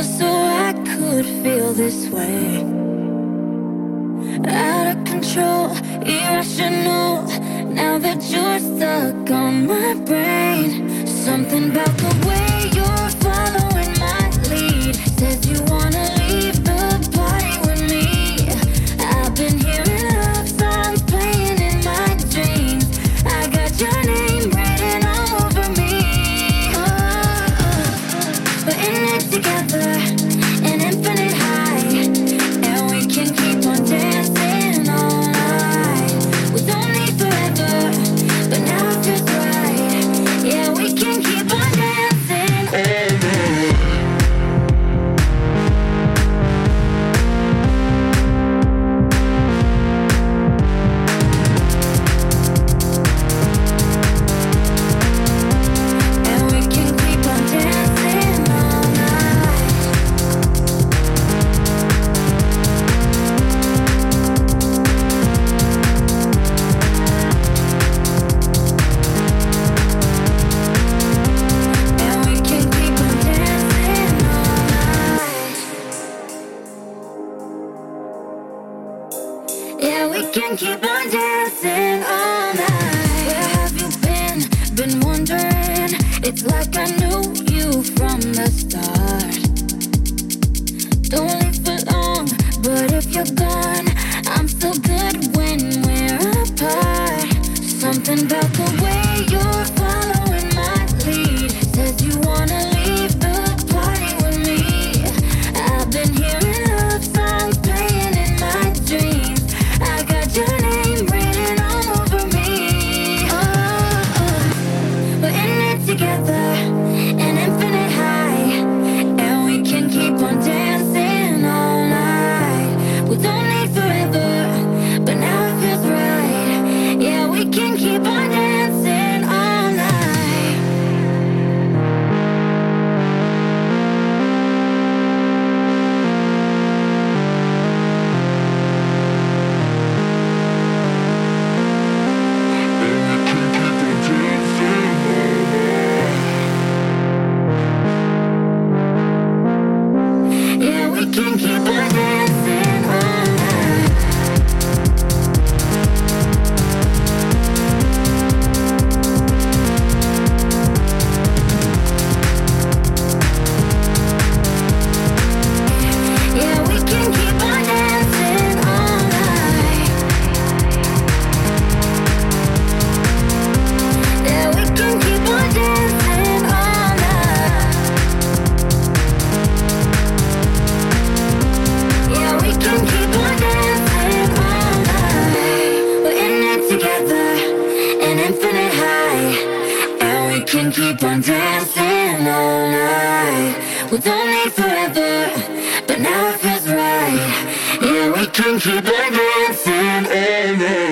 just so I could feel this way. Out of control, irrational. Now that you're stuck on my brain, something about the Yeah, we can keep on dancing all night. Where have you been? Been wondering. It's like I knew you from the start. Don't can keep on dancing all night. We don't need forever, but now it feels right. Yeah, we can keep on dancing all night.